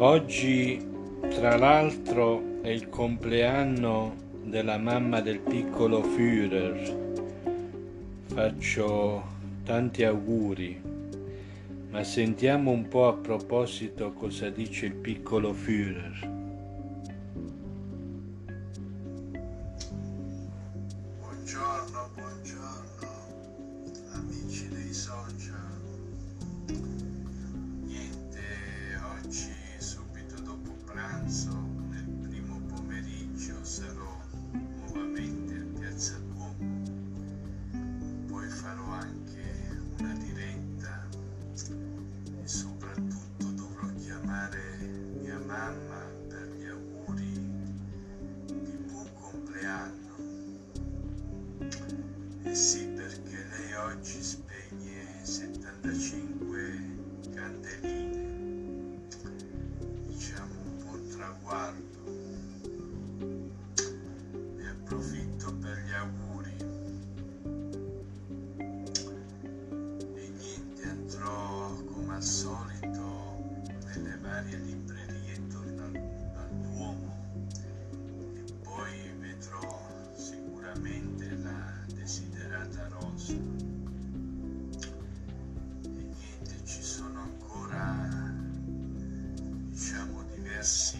Oggi, tra l'altro, è il compleanno della mamma del piccolo Führer. Faccio tanti auguri, ma sentiamo un po' a proposito cosa dice il piccolo Führer. Buongiorno, buongiorno, amici dei social. Farò anche una diretta e soprattutto dovrò chiamare mia mamma per gli auguri di buon compleanno. Eh sì, perché lei oggi spegne 75 candeline, diciamo un buon traguardo. Ne approfitto per gli auguri. Solito nelle varie librerie intorno al, al Duomo e poi vedrò sicuramente la desiderata rosa. E niente, ci sono ancora, diciamo, diversi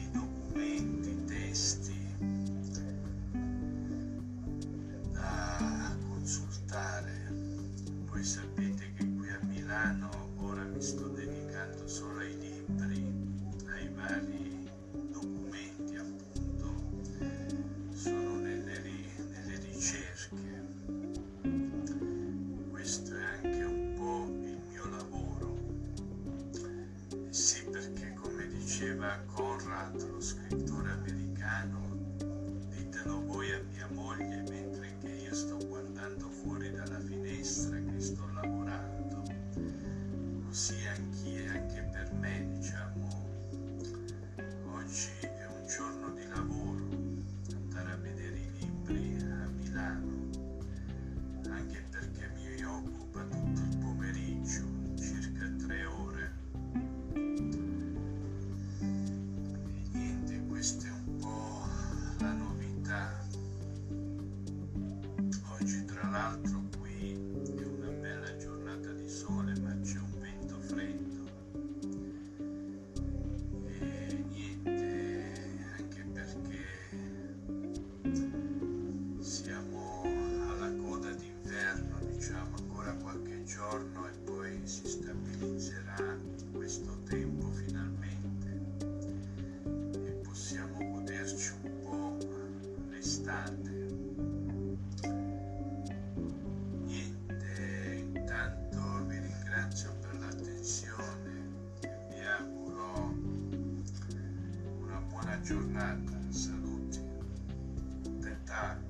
diceva Conrad, lo scrittore americano, ditelo voi a mia moglie mentre che io sto guardando L'altro qui è una bella giornata di sole, ma c'è un vento freddo. E niente, anche perché siamo alla coda d'inverno, diciamo ancora qualche giorno e poi si stabilizzerà questo tempo giornata, salute, dentate.